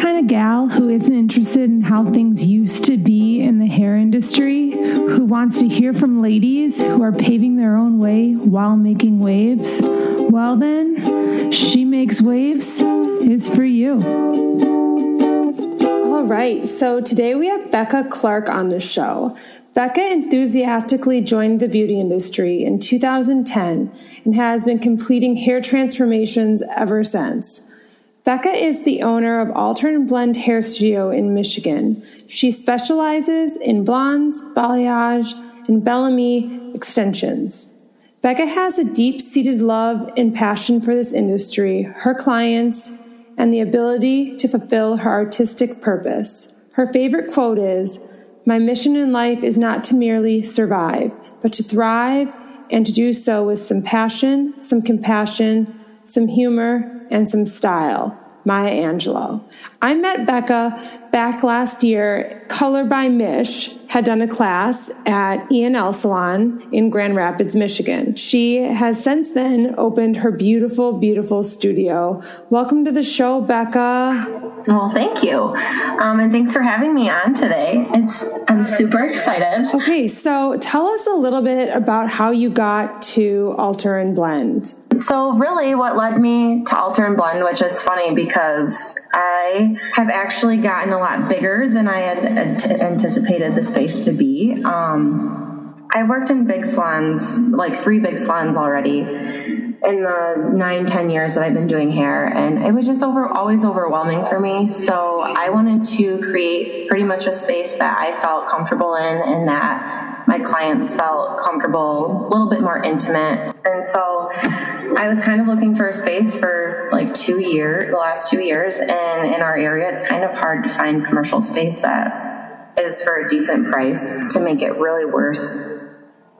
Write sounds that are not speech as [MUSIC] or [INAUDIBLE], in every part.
kind of gal who isn't interested in how things used to be in the hair industry, who wants to hear from ladies who are paving their own way while making waves, well, then, She Makes Waves is for you. All right, so today we have Becca Clark on the show. Becca enthusiastically joined the beauty industry in 2010 and has been completing hair transformations ever since. Becca is the owner of Alter and Blend Hair Studio in Michigan. She specializes in blondes, balayage, and Bellami extensions. Becca has a deep seated love and passion for this industry, her clients, and the ability to fulfill her artistic purpose. Her favorite quote is, my mission in life is not to merely survive, but to thrive and to do so with some passion, some compassion, some humor, and some style. Maya Angelou. I met Becca back last year. Color by Mish had done a class at E&L Salon in Grand Rapids, Michigan. She has since then opened her beautiful, beautiful studio. Welcome to the show, Becca. Well, thank you. Um, and thanks for having me on today. It's I'm super excited. Okay, so tell us a little bit about how you got to Alter and Blend. So, really, what led me to Alter and Blend, which is funny because I have actually gotten a lot bigger than I had anticipated the space to be. Um, I worked in big salons, like three big salons already in the nine, ten years that I've been doing hair, and it was just over always overwhelming for me. So I wanted to create pretty much a space that I felt comfortable in and that my clients felt comfortable, a little bit more intimate. And so I was kind of looking for a space for like two years, the last two years. And in our area, it's kind of hard to find commercial space that is for a decent price to make it really worth,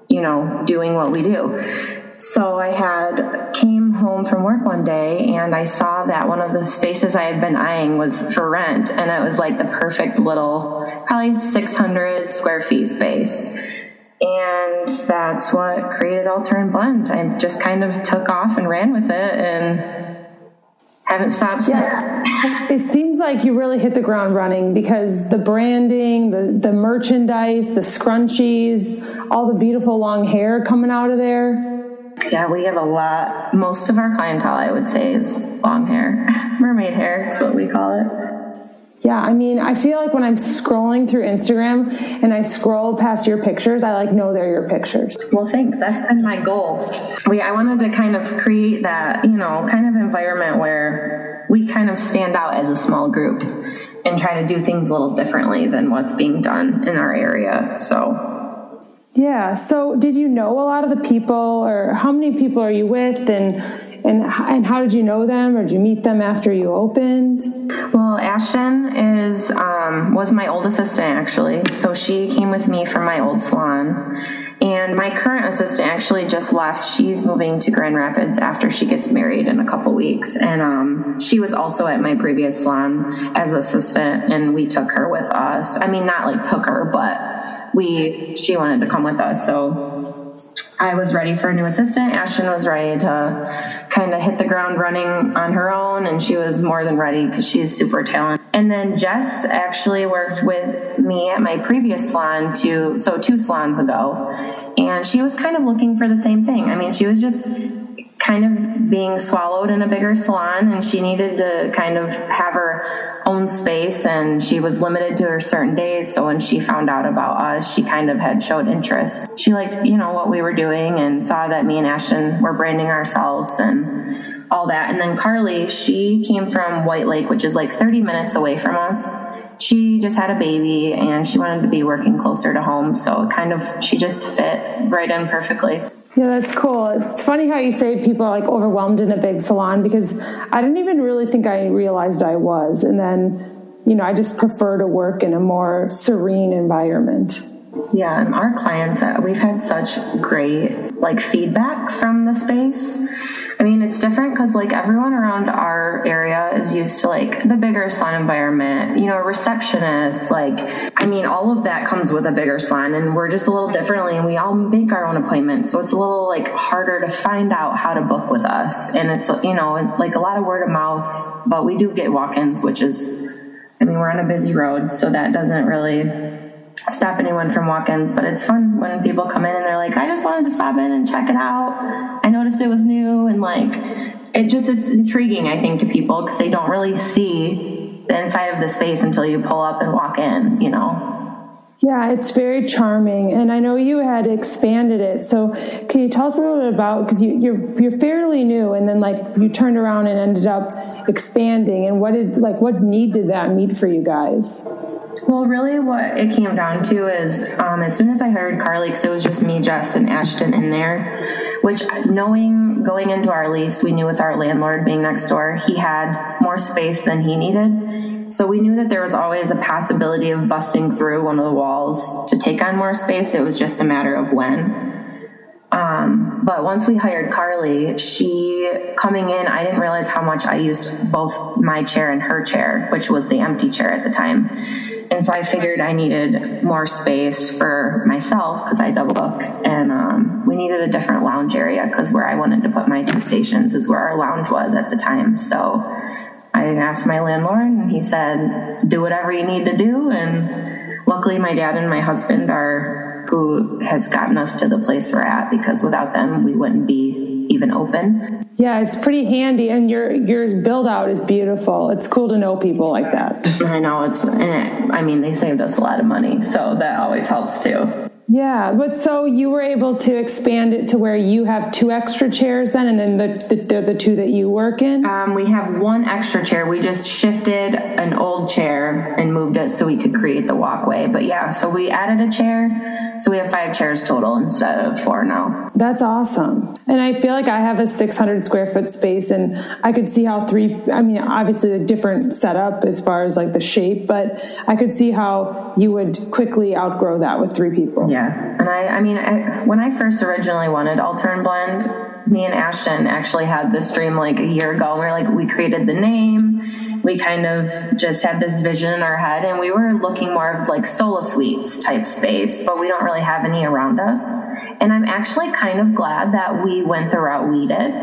you know, doing what we do. So I had came home from work one day and I saw that one of the spaces I had been eyeing was for rent and it was like the perfect little probably 600 square feet space. And that's what created Alter and Blend. I just kind of took off and ran with it and haven't stopped yeah. it seems like you really hit the ground running because the branding, the, the merchandise, the scrunchies, all the beautiful long hair coming out of there. Yeah, we have a lot. Most of our clientele, I would say, is long hair. [LAUGHS] Mermaid hair is what we call it. Yeah, I mean, I feel like when I'm scrolling through Instagram and I scroll past your pictures, I like know they're your pictures. Well, thanks. That's been my goal. We, I wanted to kind of create that, you know, kind of environment where we kind of stand out as a small group and try to do things a little differently than what's being done in our area. So, yeah. So, did you know a lot of the people, or how many people are you with, and and and how did you know them, or did you meet them after you opened? Well, Ashton is um, was my old assistant actually, so she came with me from my old salon. And my current assistant actually just left. She's moving to Grand Rapids after she gets married in a couple weeks. And um, she was also at my previous salon as assistant, and we took her with us. I mean, not like took her, but we she wanted to come with us. So I was ready for a new assistant. Ashton was ready to kind of hit the ground running on her own, and she was more than ready because she's super talented. And then Jess actually worked with me at my previous salon two, so two salons ago, and she was kind of looking for the same thing. I mean, she was just kind of being swallowed in a bigger salon and she needed to kind of have her own space and she was limited to her certain days so when she found out about us she kind of had showed interest. She liked you know what we were doing and saw that me and ashton were branding ourselves and all that. And then carly she came from white lake which is like 30 minutes away from us. She just had a baby and she wanted to be working closer to home so kind of she just fit right in perfectly yeah, that's cool. It's funny how you say people are like overwhelmed in a big salon because I didn't even really think I realized I was. And then, you know, I just prefer to work in a more serene environment. Yeah, and our clients, uh, we've had such great like feedback from the space. I mean, it's different because like everyone around our area is used to like the bigger salon environment, you know, receptionist, like, I mean, all of that comes with a bigger salon and we're just a little differently and we all make our own appointments. So it's a little like harder to find out how to book with us. And it's, you know, like a lot of word of mouth, but we do get walk ins, which is I mean, we're on a busy road, so that doesn't really stop anyone from walk-ins, but it's fun when people come in and they're like, I just wanted to stop in and check it out. I noticed it was new and like it just it's intriguing I think to people because they don't really see the inside of the space until you pull up and walk in, you know. Yeah, it's very charming, and I know you had expanded it. So, can you tell us a little bit about because you, you're you're fairly new, and then like you turned around and ended up expanding, and what did like what need did that meet for you guys? Well, really, what it came down to is um, as soon as I hired Carly, because it was just me, Jess, and Ashton in there, which knowing going into our lease, we knew with our landlord being next door, he had more space than he needed. So we knew that there was always a possibility of busting through one of the walls to take on more space. It was just a matter of when. Um, but once we hired Carly, she coming in, I didn't realize how much I used both my chair and her chair, which was the empty chair at the time. And so I figured I needed more space for myself because I double book, and um, we needed a different lounge area because where I wanted to put my two stations is where our lounge was at the time. So I asked my landlord, and he said, "Do whatever you need to do." And luckily, my dad and my husband are who has gotten us to the place we're at because without them, we wouldn't be even open. Yeah, it's pretty handy, and your your build out is beautiful. It's cool to know people like that. I know it's. Eh, I mean, they saved us a lot of money, so that always helps too. Yeah, but so you were able to expand it to where you have two extra chairs then, and then the the, the two that you work in. Um, we have one extra chair. We just shifted an old chair and moved it so we could create the walkway. But yeah, so we added a chair, so we have five chairs total instead of four now. That's awesome. And I feel like I have a 600 square foot space, and I could see how three. I mean, obviously a different setup as far as like the shape, but I could see how you would quickly outgrow that with three people. Yeah. Yeah, and I, I mean, I, when I first originally wanted Alter and Blend, me and Ashton actually had this dream like a year ago. We are like, we created the name. We kind of just had this vision in our head, and we were looking more of like solo suites type space, but we don't really have any around us. And I'm actually kind of glad that we went the route we did.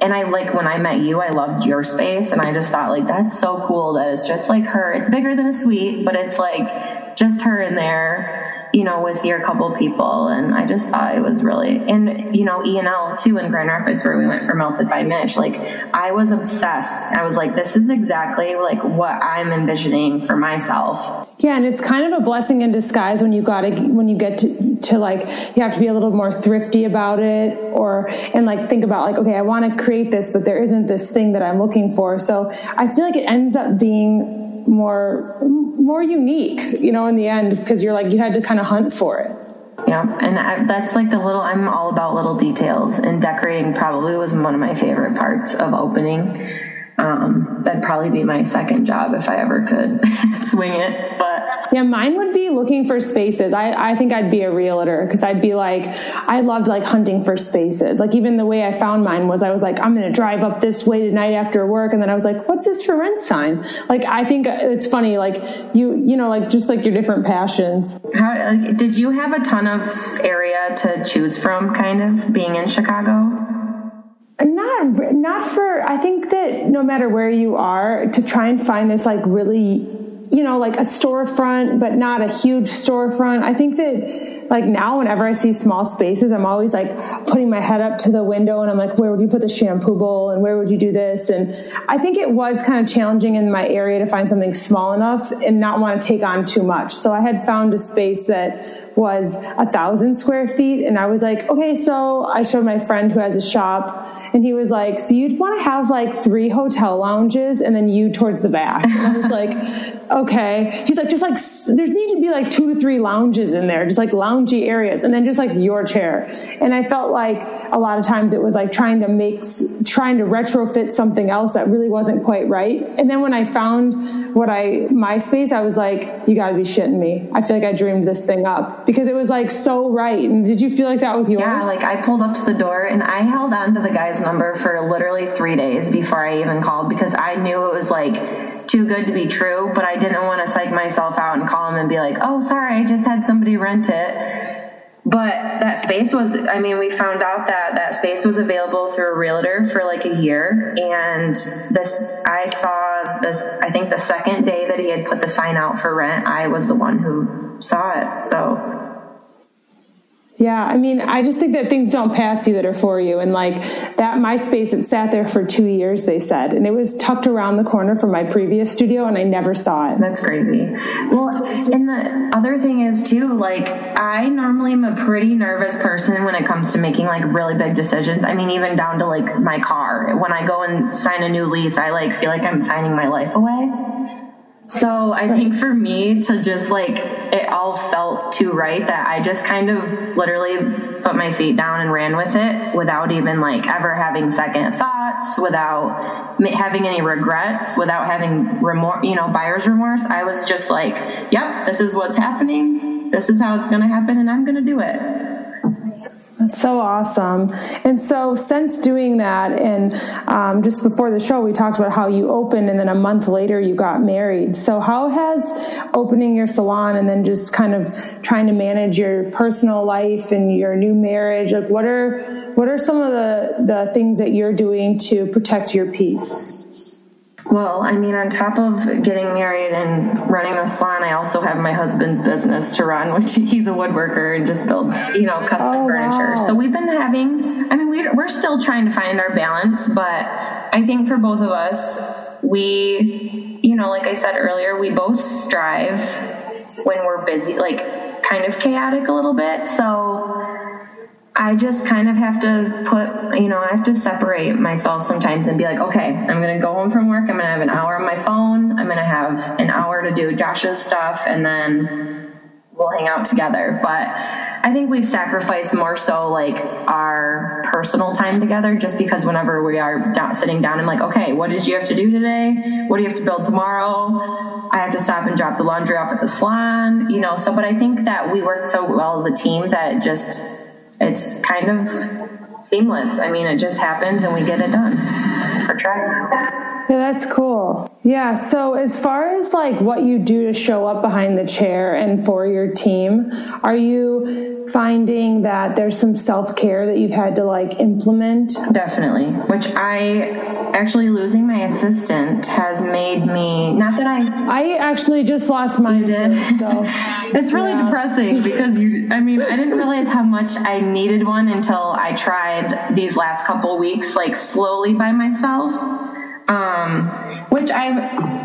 And I like when I met you, I loved your space, and I just thought like that's so cool that it's just like her. It's bigger than a suite, but it's like just her in there you know, with your couple people. And I just thought it was really, and, you know, E&L too in Grand Rapids where we went for Melted by Mish. Like, I was obsessed. I was like, this is exactly like what I'm envisioning for myself. Yeah. And it's kind of a blessing in disguise when you got to, when you get to, to like, you have to be a little more thrifty about it or, and like think about like, okay, I want to create this, but there isn't this thing that I'm looking for. So I feel like it ends up being more more unique, you know, in the end because you're like you had to kind of hunt for it. Yeah, and I, that's like the little. I'm all about little details, and decorating probably was one of my favorite parts of opening. Um, that'd probably be my second job if I ever could [LAUGHS] swing it. But yeah, mine would be looking for spaces. I, I think I'd be a realtor because I'd be like, I loved like hunting for spaces. Like even the way I found mine was I was like, I'm going to drive up this way tonight after work. And then I was like, what's this for rent sign? Like, I think it's funny. Like you, you know, like just like your different passions. How, like, did you have a ton of area to choose from kind of being in Chicago? Not, not for, I think that no matter where you are, to try and find this like really, you know, like a storefront, but not a huge storefront. I think that like now, whenever I see small spaces, I'm always like putting my head up to the window and I'm like, where would you put the shampoo bowl and where would you do this? And I think it was kind of challenging in my area to find something small enough and not want to take on too much. So I had found a space that was a thousand square feet. And I was like, okay, so I showed my friend who has a shop and he was like, so you'd want to have like three hotel lounges and then you towards the back. And I was like, [LAUGHS] okay. He's like, just like, there like two to three lounges in there, just like loungy areas. And then just like your chair. And I felt like a lot of times it was like trying to make, trying to retrofit something else that really wasn't quite right. And then when I found what I, my space, I was like, you gotta be shitting me. I feel like I dreamed this thing up because it was like so right. And did you feel like that with yours? Yeah, like I pulled up to the door and I held on to the guy's number for literally three days before I even called because I knew it was like too good to be true, but I didn't want to psych myself out and call him and be like, oh, sorry, I just had somebody rent it but that space was i mean we found out that that space was available through a realtor for like a year and this i saw this, I think the second day that he had put the sign out for rent, I was the one who saw it. So yeah, I mean, I just think that things don't pass you that are for you. And like that my space, it sat there for two years, they said, and it was tucked around the corner from my previous studio, and I never saw it. That's crazy. Well, and the other thing is too, like I normally am a pretty nervous person when it comes to making like really big decisions. I mean, even down to like my car. When I go and sign a new lease, I like feel like I'm signing my life away. So I think for me to just like it all felt too right that I just kind of literally put my feet down and ran with it without even like ever having second thoughts, without having any regrets, without having remorse, you know, buyer's remorse. I was just like, yep, this is what's happening. This is how it's going to happen and I'm going to do it. That's so awesome. And so, since doing that, and um, just before the show, we talked about how you opened and then a month later you got married. So, how has opening your salon and then just kind of trying to manage your personal life and your new marriage, like what are what are some of the, the things that you're doing to protect your peace? Well, I mean, on top of getting married and running a salon, I also have my husband's business to run, [LAUGHS] which he's a woodworker and just builds, you know, custom oh, furniture. Wow. So we've been having, I mean, we're still trying to find our balance, but I think for both of us, we, you know, like I said earlier, we both strive when we're busy, like kind of chaotic a little bit. So I just kind of have to put, you know, I have to separate myself sometimes and be like, okay, I'm going to go home from work. I'm going to have an hour on my phone. I'm going to have an hour to do Josh's stuff and then we'll hang out together. But I think we've sacrificed more so like our personal time together just because whenever we are sitting down, I'm like, okay, what did you have to do today? What do you have to build tomorrow? I have to stop and drop the laundry off at the salon, you know. So, but I think that we work so well as a team that just it's kind of seamless. I mean, it just happens and we get it done. Or try Yeah, that's cool. Yeah. So, as far as like what you do to show up behind the chair and for your team, are you finding that there's some self care that you've had to like implement? Definitely. Which I actually losing my assistant has made me not that I I actually just lost mine. Did. [LAUGHS] So, [LAUGHS] it's really yeah. depressing because you I mean I didn't realize how much I needed one until I tried these last couple weeks like slowly by myself. Um, which I've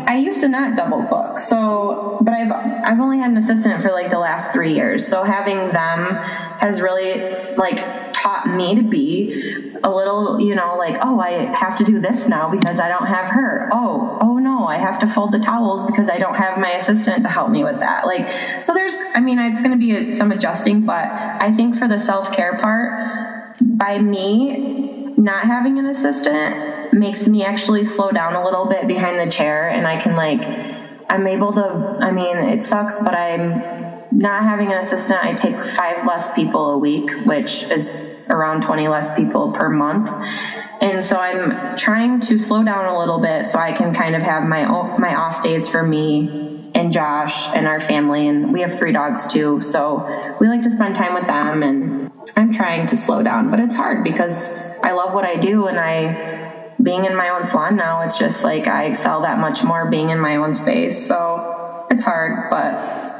I used to not double book. So, but I've I've only had an assistant for like the last three years. So having them has really like taught me to be a little, you know, like, oh, I have to do this now because I don't have her. Oh, oh no, I have to fold the towels because I don't have my assistant to help me with that. Like, so there's, I mean, it's going to be some adjusting, but I think for the self care part, by me not having an assistant makes me actually slow down a little bit behind the chair and I can like, I'm able to, I mean, it sucks, but I'm not having an assistant, I take five less people a week, which is around 20 less people per month. And so I'm trying to slow down a little bit so I can kind of have my my off days for me and Josh and our family and we have three dogs too. So we like to spend time with them and I'm trying to slow down, but it's hard because I love what I do and I being in my own salon now, it's just like I excel that much more being in my own space. So it's hard, but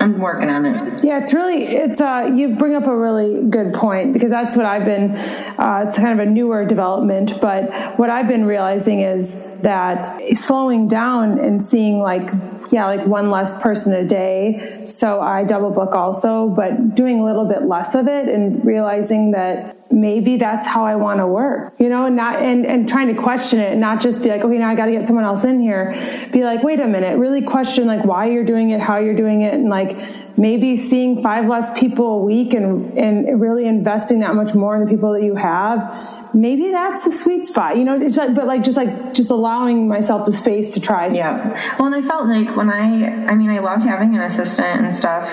I'm working on it. Yeah, it's really it's uh you bring up a really good point because that's what I've been uh, it's kind of a newer development, but what I've been realizing is that slowing down and seeing like yeah, like one less person a day. So I double book also, but doing a little bit less of it and realizing that maybe that's how I want to work, you know, and not, and, and trying to question it and not just be like, okay, now I got to get someone else in here. Be like, wait a minute, really question like why you're doing it, how you're doing it. And like maybe seeing five less people a week and, and really investing that much more in the people that you have maybe that's a sweet spot. You know, it's like, but like just like just allowing myself the space to try. Yeah. Well, and I felt like when I, I mean, I loved having an assistant and stuff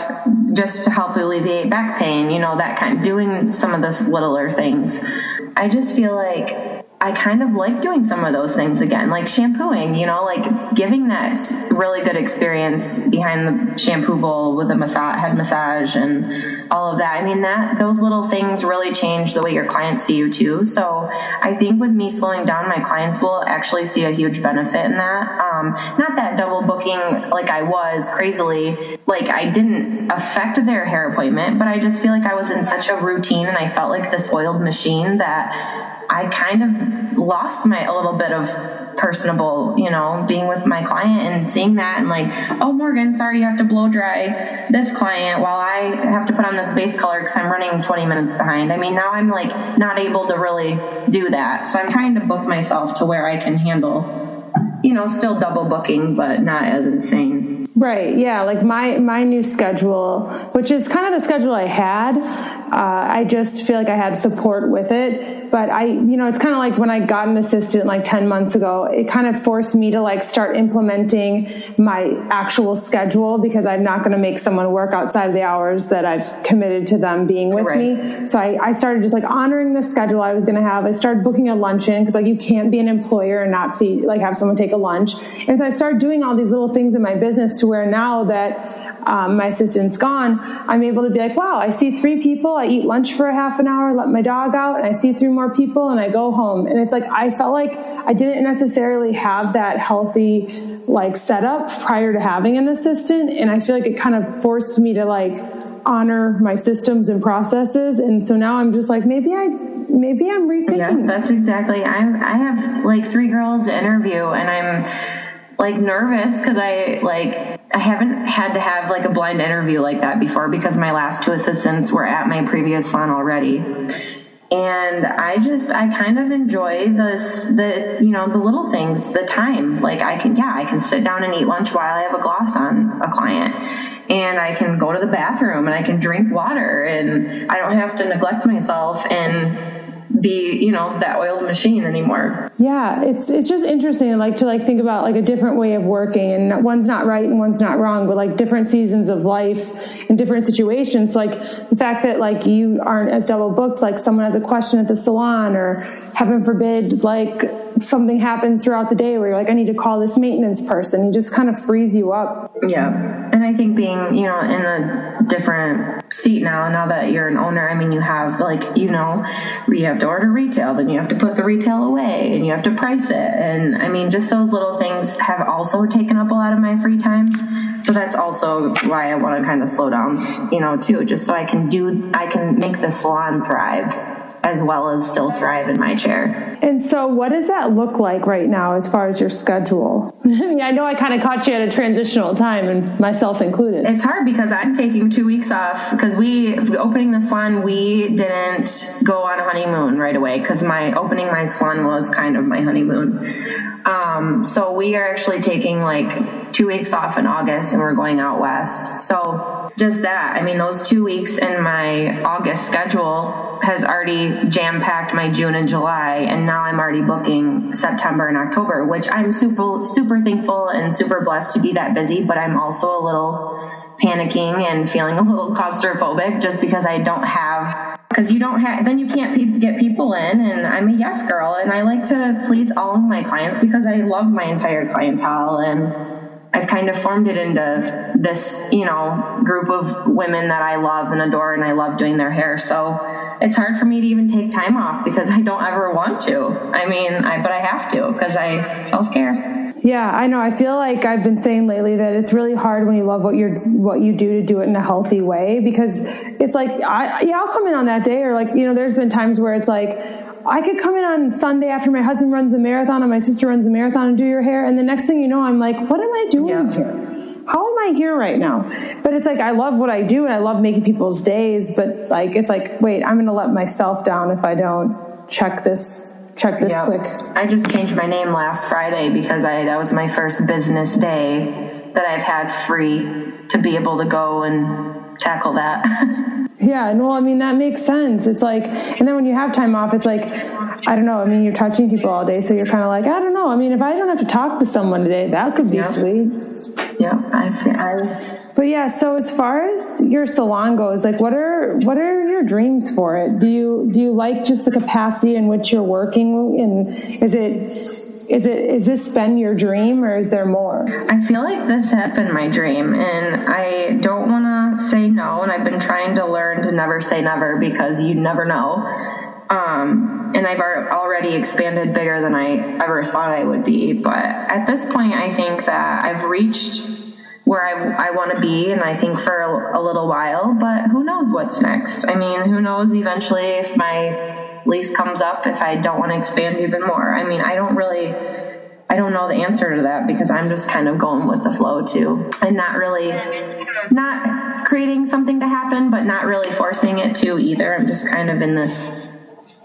just to help alleviate back pain. You know, that kind of doing some of the littler things. I just feel like I kind of like doing some of those things again, like shampooing, you know, like giving that really good experience behind the shampoo bowl with a massage, head massage and all of that. I mean, that those little things really change the way your clients see you too. So I think with me slowing down, my clients will actually see a huge benefit in that. Um, Um, not that double booking like I was crazily, like I didn't affect their hair appointment, but I just feel like I was in such a routine and I felt like this oiled machine that I kind of lost my a little bit of personable, you know, being with my client and seeing that and like, oh, Morgan, sorry, you have to blow dry this client while I have to put on this base color because I'm running 20 minutes behind. I mean, now I'm like not able to really do that. So I'm trying to book myself to where I can handle, know, still double booking, but not as insane. Right. Yeah. Like my, my new schedule, which is kind of the schedule I had, uh, I just feel like I had support with it. But I, you know, it's kind of like when I got an assistant like 10 months ago, it kind of forced me to like start implementing my actual schedule because I'm not going to make someone work outside of the hours that I've committed to them being with right. me. So I, I started just like honoring the schedule I was going to have. I started booking a luncheon because like you can't be an employer and not feed, like have someone take a lunch. And so I started doing all these little things in my business to where now that um, my assistant's gone, I'm able to be like, wow, I see three people. I eat lunch for a half an hour, let my dog out, and I see three more people, and I go home. And it's like I felt like I didn't necessarily have that healthy like setup prior to having an assistant, and I feel like it kind of forced me to like honor my systems and processes. And so now I'm just like, maybe I maybe I'm rethinking. Yeah, that's exactly. I I have like three girls to interview, and I'm like nervous because I like I haven't had to have like a blind interview like that before because my last two assistants were at my previous salon already. And I just I kind of enjoy this the you know the little things, the time. Like I can yeah, I can sit down and eat lunch while I have a gloss on a client. And I can go to the bathroom and I can drink water and I don't have to neglect myself and be you know that oiled machine anymore. Yeah it's it's just interesting like to like think about like a different way of working and one's not right and one's not wrong but like different seasons of life and different situations like the fact that like you aren't as double booked like someone has a question at the salon or heaven forbid like something happens throughout the day where you're like i need to call this maintenance person. He just kind of frees you up. Yeah. And i think being you know in a different seat now now that you're an owner i mean you have like you know you have to order retail then you have to put the retail away and you have to price it. And i mean just those little things have also taken up a lot of my free time. So that's also why i want to kind of slow down you know too just so i can do i can make the salon thrive as well as still thrive in my chair. And so, what does that look like right now as far as your schedule? [LAUGHS] I mean, I know I kind of caught you at a transitional time, and myself included. It's hard because I'm taking two weeks off because we, opening the salon, we didn't go on a honeymoon right away because my opening my salon was kind of my honeymoon. Um, so, we are actually taking like two weeks off in August and we're going out west. So, just that. I mean, those two weeks in my August schedule has already jam packed my June and July, and now I'm already booking September and October, which I'm super super thankful and super blessed to be that busy. But I'm also a little panicking and feeling a little [LAUGHS] claustrophobic just because I don't have because you don't have then you can't pe- get people in and i'm a yes girl and i like to please all of my clients because i love my entire clientele and I've kind of formed it into this, you know, group of women that I love and adore and I love doing their hair. So it's hard for me to even take time off because I don't ever want to. I mean, I, but I have to because I self care. Yeah, I know. I feel like I've been saying lately that it's really hard when you love what you're what you do to do it in a healthy way because it's like I yeah I'll come in on that day or like you know there's been times where it's like I could come in on Sunday after my husband runs a marathon and my sister runs a marathon and do your hair. And the next thing you know, I'm like, what am I doing yeah. here? How am I here right now? But it's like, I love what I do and I love making people's days. But like, it's like, wait, I'm going to let myself down if I don't check this check this yep. quick. I just changed my name last Friday because I that was my first business day that I've had free to be able to go and tackle that. [LAUGHS] Yeah, no, I mean that makes sense. It's like, and then when you have time off, it's like, I don't know. I mean, you're touching people all day, so you're kind of like, I don't know. I mean, if I don't have to talk to someone today, that could be yeah. sweet. Yeah, I, I. But yeah, so as far as your salon goes, like, what are what are your dreams for it? Do you do you like just the capacity in which you're working and is it is it is this been your dream or is there more? I feel like this has been my dream and i don't want to say no and i've been trying to learn to never say never because you never know. Um, and i've already expanded bigger than i ever thought i would be but at this point i think that i've reached where I, I want to be, and I think for a, a, little while, but who knows what's next? I mean, who knows eventually if my lease comes up, if I don't want to expand even more? I mean, I don't really, I don't know the answer to that because I'm just kind of going with the flow too, and not really, not creating something to happen, but not really forcing it to either. I'm just kind of in this,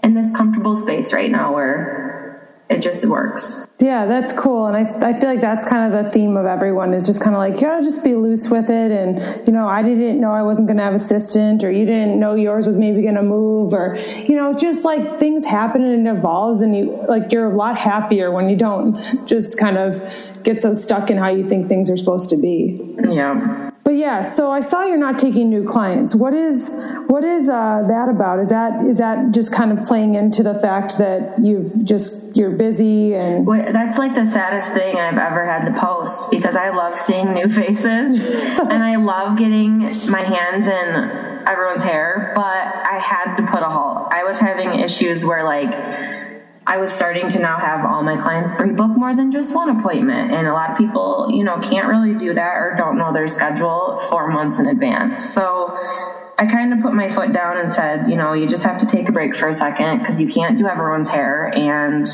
in this comfortable space right now where it just works. Yeah, that's cool. And I, I feel like that's kind of the theme of everyone is just kind of like, you gotta just be loose with it. And, you know, I didn't know I wasn't going to have assistant or you didn't know yours was maybe going to move or, you know, just like things happen and it evolves and you, like, you're a lot happier when you don't just kind of get so stuck in how you think things are supposed to be. Yeah. But yeah, so I saw you're not taking new clients. What is what is uh, that about? Is that is that just kind of playing into the fact that you've just you're busy and that's like the saddest thing I've ever had to post because I love seeing new faces [LAUGHS] and I love getting my hands in everyone's hair, but I had to put a halt. I was having issues where like I was starting to now have all my clients pre-book more than just one appointment. And a lot of people, you know, can't really do that or don't know their schedule four months in advance. So I kind of put my foot down and said, you know, you just have to take a break for a second because you can't do everyone's hair. And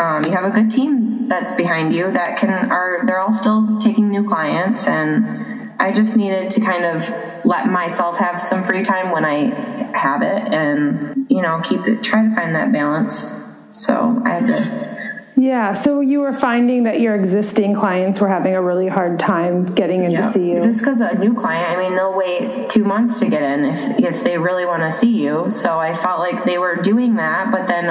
um, you have a good team that's behind you that can are they're all still taking new clients and I just needed to kind of let myself have some free time when I have it and you know keep it try to find that balance so I had to yeah, so you were finding that your existing clients were having a really hard time getting in yeah. to see you. Just because a new client, I mean, they'll wait two months to get in if if they really want to see you. So I felt like they were doing that, but then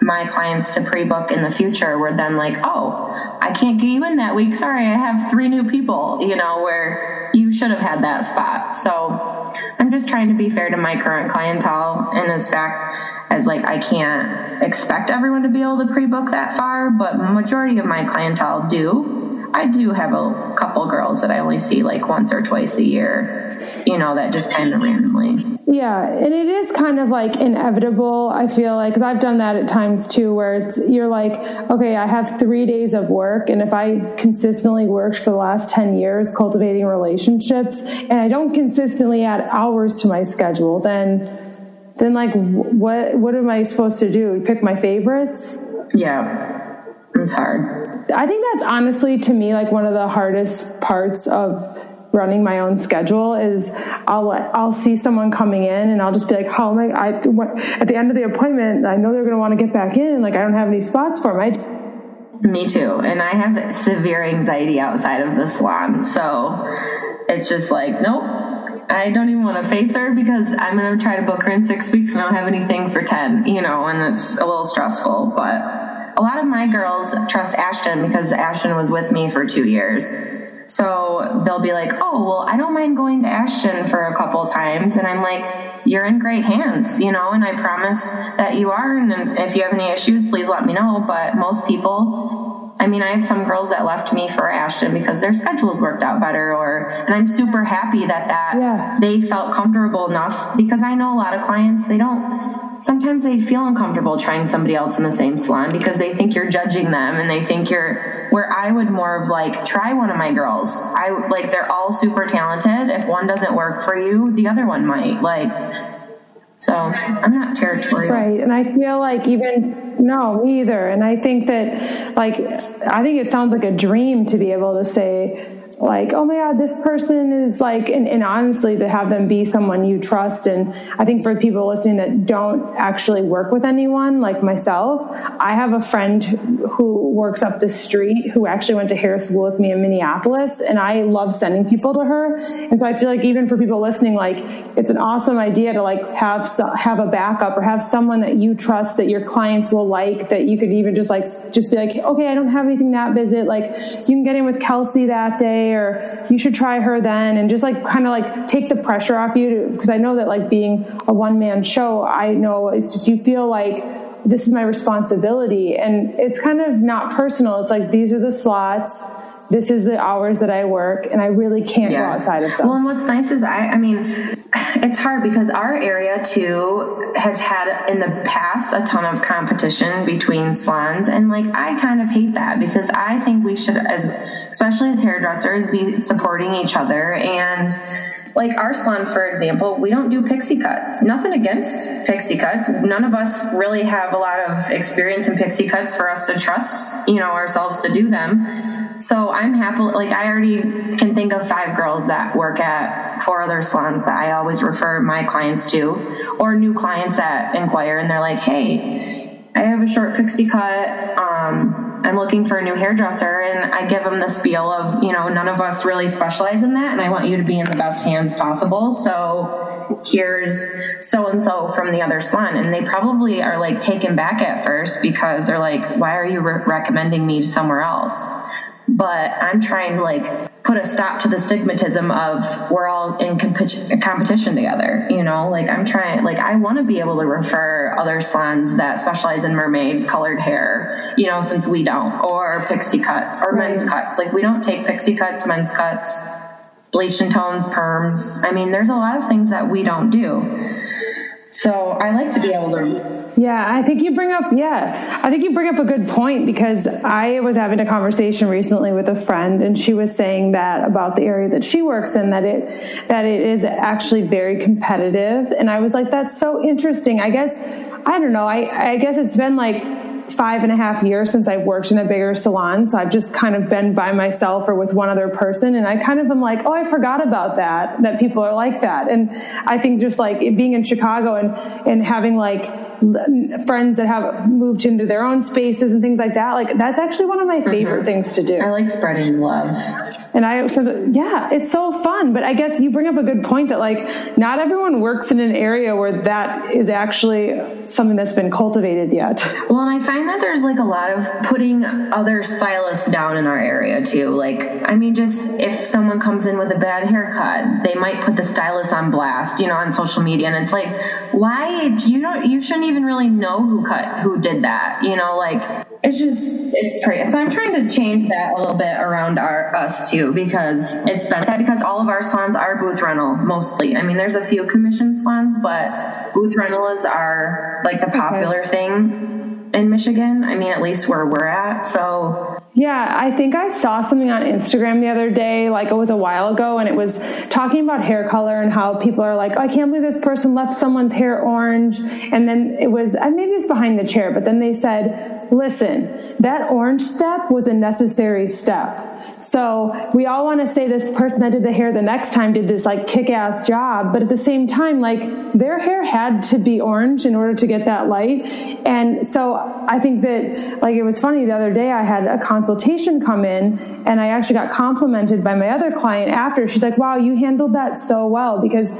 my clients to pre-book in the future were then like, oh, I can't get you in that week. Sorry, I have three new people, you know, where you should have had that spot. So I'm just trying to be fair to my current clientele and as fact as like I can't expect everyone to be able to pre-book that far, but majority of my clientele do. I do have a couple girls that I only see like once or twice a year, you know, that just kind of randomly. Yeah, and it is kind of like inevitable. I feel like because I've done that at times too, where it's you're like, okay, I have three days of work, and if I consistently worked for the last ten years cultivating relationships, and I don't consistently add hours to my schedule, then then like what what am I supposed to do? Pick my favorites? Yeah, it's hard. I think that's honestly to me like one of the hardest parts of running my own schedule is I'll I'll see someone coming in and I'll just be like, oh how am I? I at the end of the appointment, I know they're going to want to get back in, like I don't have any spots for them. I, Me too, and I have severe anxiety outside of the salon, so it's just like, nope. I don't even want to face her because I'm going to try to book her in six weeks and I don't have anything for 10, you know, and it's a little stressful. But a lot of my girls trust Ashton because Ashton was with me for two years. So they'll be like, oh, well, I don't mind going to Ashton for a couple times. And I'm like, you're in great hands, you know, and I promise that you are. And if you have any issues, please let me know. But most people, I mean, I have some girls that left me for Ashton because their schedules worked out better, or, and I'm super happy that that yeah. they felt comfortable enough because I know a lot of clients, they don't, sometimes they feel uncomfortable trying somebody else in the same salon because they think you're judging them and they think you're where I would more of like try one of my girls. I like they're all super talented. If one doesn't work for you, the other one might. Like so I'm not territorial. Right. And I feel like even no, me either. And I think that like I think it sounds like a dream to be able to say like, oh my God, this person is like, and, and, honestly, to have them be someone you trust. And I think for people listening that don't actually work with anyone like myself, I have a friend who works up the street who actually went to hair school with me in Minneapolis. And I love sending people to her. And so I feel like even for people listening, like it's an awesome idea to like have, have a backup or have someone that you trust that your clients will like that you could even just like, just be like, okay, I don't have anything that visit. Like you can get in with Kelsey that day or you should try her then and just like kind of like take the pressure off you because I know that like being a one man show, I know it's just you feel like this is my responsibility and it's kind of not personal. It's like these are the slots this is the hours that I work and I really can't yeah. go outside of them. Well, and what's nice is I, I mean, [SIGHS] it's hard because our area too has had in the past a ton of competition between salons. And like, I kind of hate that because I think we should, as, especially as hairdressers, be supporting each other and, like our salon, for example, we don't do pixie cuts. Nothing against pixie cuts. None of us really have a lot of experience in pixie cuts for us to trust, you know, ourselves to do them. So I'm happy, like, I already can think of five girls that work at four other salons that I always refer my clients to, or new clients that inquire and they're like, hey, I have a short pixie cut. Um, I'm looking for a new hairdresser. And I give them the spiel of, you know, none of us really specialize in that. And I want you to be in the best hands possible. So here's so and so from the other salon. And they probably are like taken back at first because they're like, why are you re- recommending me to somewhere else? But I'm trying to like put a stop to the stigmatism of we're all in comp- competition together. You know, like I'm trying, like I want to be able to refer other salons that specialize in mermaid colored hair. You know, since we don't, or pixie cuts or right. men's cuts. Like we don't take pixie cuts, men's cuts, bleach and tones, perms. I mean, there's a lot of things that we don't do. So I like to be able to yeah, I think you bring up yeah, I think you bring up a good point because I was having a conversation recently with a friend and she was saying that about the area that she works in that it that it is actually very competitive and I was like that's so interesting. I guess I don't know. I I guess it's been like five and a half years since I've worked in a bigger salon. So I've just kind of been by myself or with one other person. And I kind of am like, oh, I forgot about that, that people are like that. And I think just like being in Chicago and, and having like friends that have moved into their own spaces and things like that, like that's actually one of my favorite mm-hmm. things to do. I like spreading love. And I yeah, it's so fun. But I guess you bring up a good point that like not everyone works in an area where that is actually something that's been cultivated yet. Well, I find that there's like a lot of putting other stylists down in our area too. Like, I mean, just if someone comes in with a bad haircut, they might put the stylist on blast, you know, on social media. And it's like, why? Do you don't, you shouldn't even really know who cut, who did that, you know, like it's just, it's crazy. So I'm trying to change that a little bit around our, us too, because it's been because all of our salons are booth rental mostly. I mean, there's a few commission salons, but booth rental is our, like the popular okay. thing in Michigan. I mean, at least where we're at. So yeah, I think I saw something on Instagram the other day, like it was a while ago, and it was talking about hair color and how people are like, oh, I can't believe this person left someone's hair orange. And then it was, maybe it's behind the chair, but then they said, listen, that orange step was a necessary step. So we all want to say this person that did the hair the next time did this like kick ass job, but at the same time, like their hair had to be orange in order to get that light. And so I think that like it was funny the other day I had a consultation come in and I actually got complimented by my other client after. She's like, wow, you handled that so well because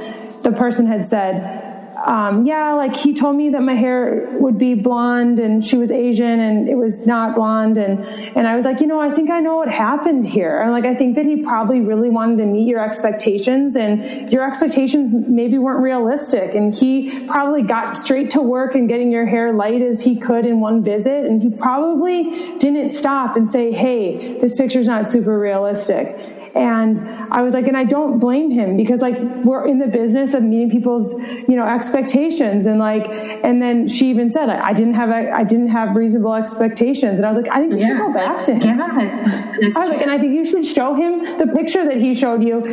the person had said, um, yeah, like he told me that my hair would be blonde and she was Asian and it was not blonde. And, and I was like, you know, I think I know what happened here. I'm like, I think that he probably really wanted to meet your expectations and your expectations maybe weren't realistic. And he probably got straight to work and getting your hair light as he could in one visit. And he probably didn't stop and say, Hey, this picture's not super realistic. And I was like, and I don't blame him because like we're in the business of meeting people's, you know, expectations. And like, and then she even said, I, I didn't have, a, I didn't have reasonable expectations. And I was like, I think you yeah, should go back to him. I was like, and I think you should show him the picture that he showed you.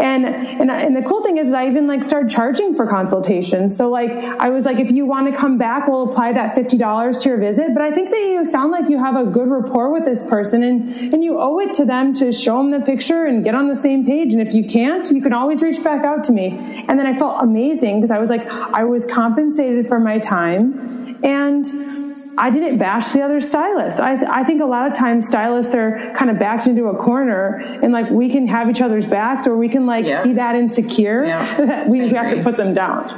And, and, and the cool thing is I even like started charging for consultations. So like, I was like, if you want to come back, we'll apply that $50 to your visit. But I think that you sound like you have a good rapport with this person and, and you owe it to them to show them the picture and get on the same page. And if you can't, you can always reach back out to me. And then I felt amazing because I was like, I was compensated for my time and I didn't bash the other stylist. I, th- I think a lot of times stylists are kind of backed into a corner and like we can have each other's backs or we can like yeah. be that insecure yeah. [LAUGHS] that we have to put them down.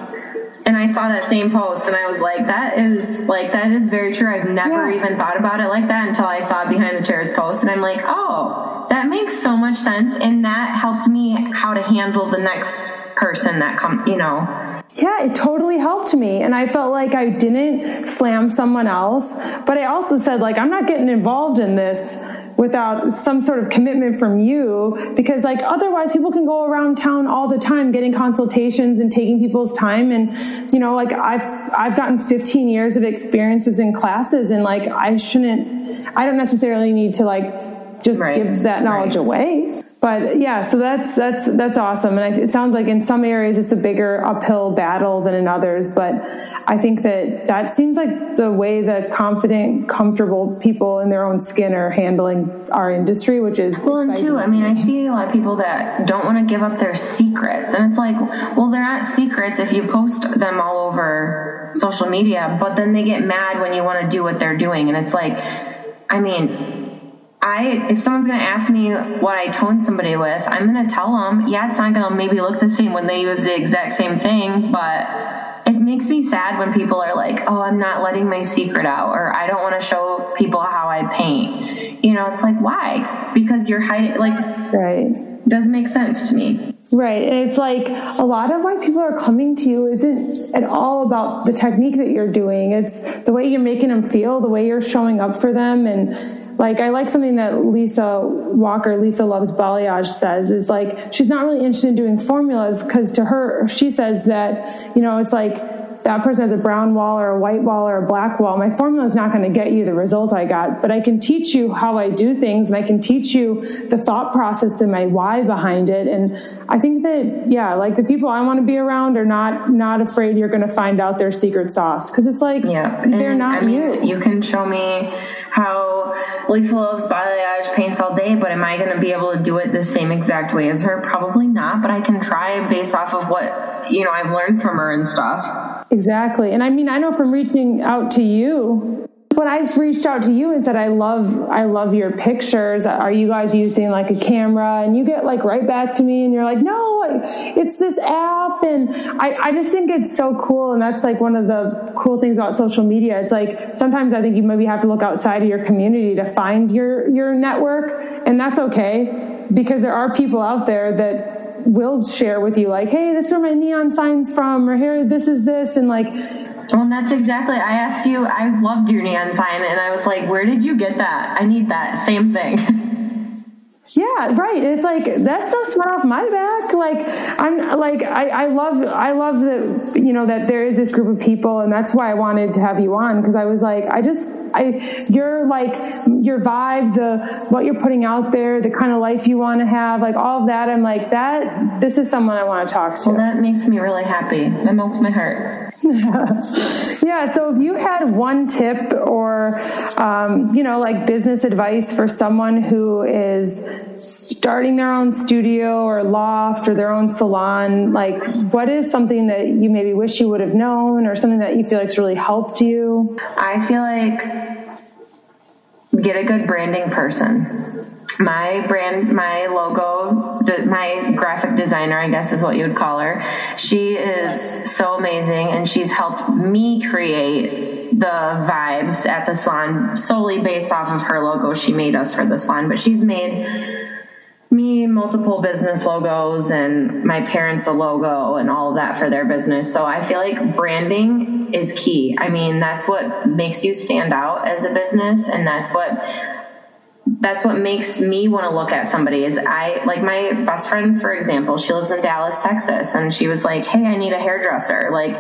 And I saw that same post and I was like, that is like, that is very true. I've never Yeah. even thought about it like that until I saw Behind the Chairs post. And I'm like, oh, that makes so much sense. And that helped me how to handle the next person that come, you know. Yeah, it totally helped me. And I felt like I didn't slam someone else. But I also said, like, I'm not getting involved in this without some sort of commitment from you because like otherwise people can go around town all the time getting consultations and taking people's time. And you know like I've I've gotten 15 years of experiences in classes and like I shouldn't I don't necessarily need to like just Right. give that knowledge Right. away but yeah so that's that's that's awesome and I, it sounds like in some areas it's a bigger uphill battle than in others but i think that that seems like the way that confident comfortable people in their own skin are handling our industry which is Well, and too, I mean, I see a lot of people that don't want to give up their secrets. And it's like, well, they're not secrets if you post them all over social media, but then they get mad when you want to do what they're doing. And it's like, I mean, I if someone's going to ask me what I toned somebody with, I'm going to tell them, yeah, it's not going to maybe look the same when they use the exact same thing, but it makes me sad when people are like, "Oh, I'm not letting my secret out," or "I don't want to show people how I paint." You know, it's like, why? Because you're hiding. Like, right doesn't make sense to me. Right. And it's like a lot of why people are coming to you isn't at all about the technique that you're doing. It's the way you're making them feel, the way you're showing up for them. And like, I like something that Lisa Walker, Lisa Loves Balayage says is like, she's not really interested in doing formulas because to her, she says that, you know, it's like, that person has a brown wall or a white wall or a black wall. My formula is not going to get you the result I got, but I can teach you how I do things and I can teach you the thought process and my why behind it. And I think that, yeah, like the people I want to be around are not, not afraid you're going to find out their secret sauce. Cause it's like, Yeah, they're not I mean, you. You can show me how Lisa loves balayage paints all day, but am I going to be able to do it the same exact way as her? Probably not, but I can try based off of what you know I've learned from her and stuff. Exactly. And I mean, I know from reaching out to you, when I've reached out to you and said, I love, I love your pictures. Are you guys using like a camera? And you get like right back to me and you're like, no, it's this app. And I, I just think it's so cool. And that's like one of the cool things about social media. It's like, sometimes I think you maybe have to look outside of your community to find your, your network. And that's okay because there are people out there that will share with you like, hey, this is where my neon sign's from, or here, this is this, and like, Well, that's exactly. I asked you. I loved your neon sign, and I was like, "Where did you get that? I need that same thing." [LAUGHS] yeah, right. It's like that's no sweat off my back. Like I'm like I, I love I love that you know that there is this group of people, and that's why I wanted to have you on because I was like I just I you're like your vibe, the what you're putting out there, the kind of life you want to have, like all of that. I'm like that. This is someone I want to talk to. well, that makes me really happy. That melts my heart. [LAUGHS] Yeah. So if you had one tip or, um, you know, like business advice for someone who is starting their own studio or loft or their own salon, like what is something that you maybe wish you would have known or something that you feel like's really helped you? I feel like get a good branding person. My brand, my logo, the, my graphic designer, I guess is what you would call her. She is so amazing, and she's helped me create the vibes at the salon solely based off of her logo she made us for the salon. But she's made me multiple business logos and my parents a logo and all of that for their business. So I feel like branding is key. I mean, that's what makes you stand out as a business and that's what that's what makes me want to look at somebody is I like my best friend for example, she lives in Dallas, Texas and she was like, "Hey, I need a hairdresser." Like,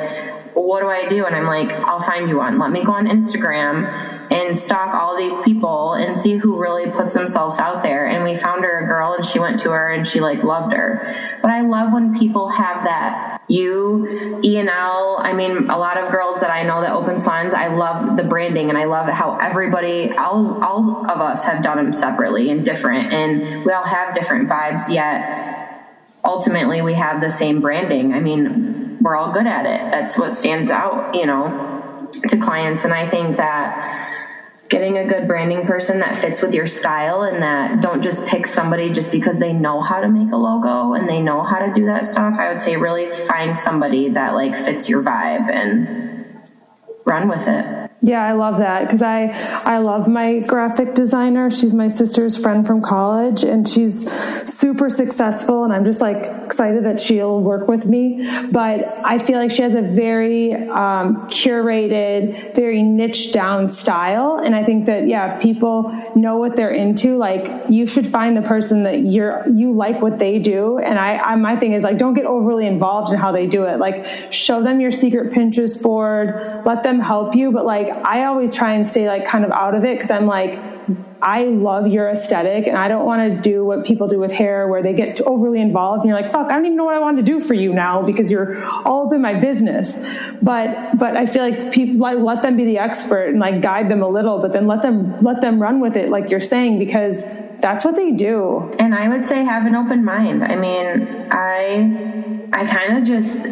what do I do? And I'm like, "I'll find you one. Let me go on Instagram and stalk all these people and see who really puts themselves out there." And we found her a girl and she went to her and she like loved her. But I love when people have that you, E and L. I mean, a lot of girls that I know that open salons, I love the branding and I love how everybody, all, all of us have done them separately and different, and we all have different vibes. Yet, ultimately, we have the same branding. I mean, we're all good at it. That's what stands out, you know, to clients. And I think that getting a good branding person that fits with your style and that don't just pick somebody just because they know how to make a logo and they know how to do that stuff. I would say really find somebody that like fits your vibe and run with it. Yeah, I love that because I I love my graphic designer. She's my sister's friend from college, and she's super successful. And I'm just like excited that she'll work with me. But I feel like she has a very um, curated, very niche down style, and I think that yeah, people know what they're into, like you should find the person that you're you like what they do. And I, I my thing is like don't get overly involved in how they do it. Like show them your secret Pinterest board, let them help you, but like I always try and stay like kind of out of it because I'm like, I love your aesthetic and I don't want to do what people do with hair where they get overly involved and you're like, fuck, I don't even know what I want to do for you now because you're all up in my business. But, but I feel like people like let them be the expert and like guide them a little, but then let them, let them run with it like you're saying because that's what they do. And I would say have an open mind. I mean, I, I kind of just,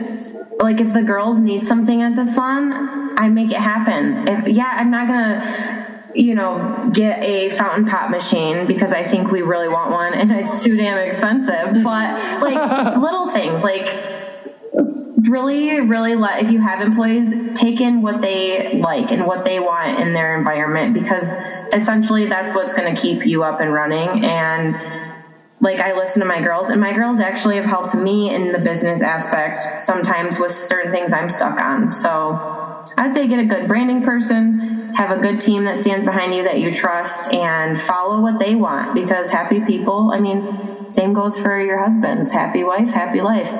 like if the girls need something at the salon, I make it happen. If, yeah, I'm not gonna you know, get a fountain pop machine because I think we really want one and it's too damn expensive. But like [LAUGHS] little things like really, really let, if you have employees, take in what they like and what they want in their environment because essentially that's what's going to keep you up and running. And like I listen to my girls, and my girls actually have helped me in the business aspect sometimes with certain things I'm stuck on. So I'd say get a good branding person, have a good team that stands behind you that you trust, and follow what they want because happy people, I mean, same goes for your husbands. Happy wife, happy life.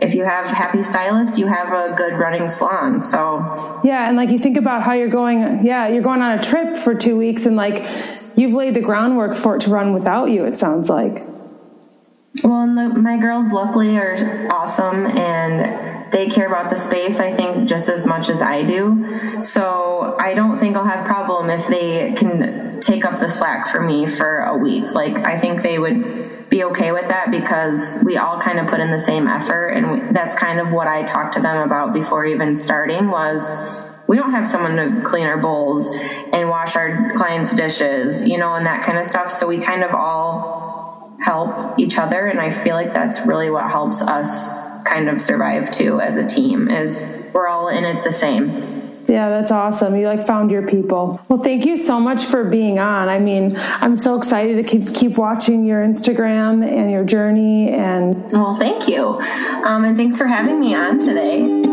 If you have happy stylist, you have a good running salon. So yeah, and like you think about how you're going. Yeah, you're going on a trip for two weeks, and like you've laid the groundwork for it to run without you. It sounds like. Well, the, my girls luckily are awesome and they care about the space, I think, just as much as I do. So I don't think I'll have problem if they can take up the slack for me for a week. Like, I think they would be okay with that because we all kind of put in the same effort. And we, that's kind of what I talked to them about before even starting was we don't have someone to clean our bowls and wash our clients' dishes, you know, and that kind of stuff. So we kind of all help each other and i feel like that's really what helps us kind of survive too as a team is we're all in it the same yeah, that's awesome. You like found your people. Well, thank you so much for being on. I mean, I'm so excited to keep keep watching your Instagram and your journey. And well, thank you, um, and thanks for having me on today.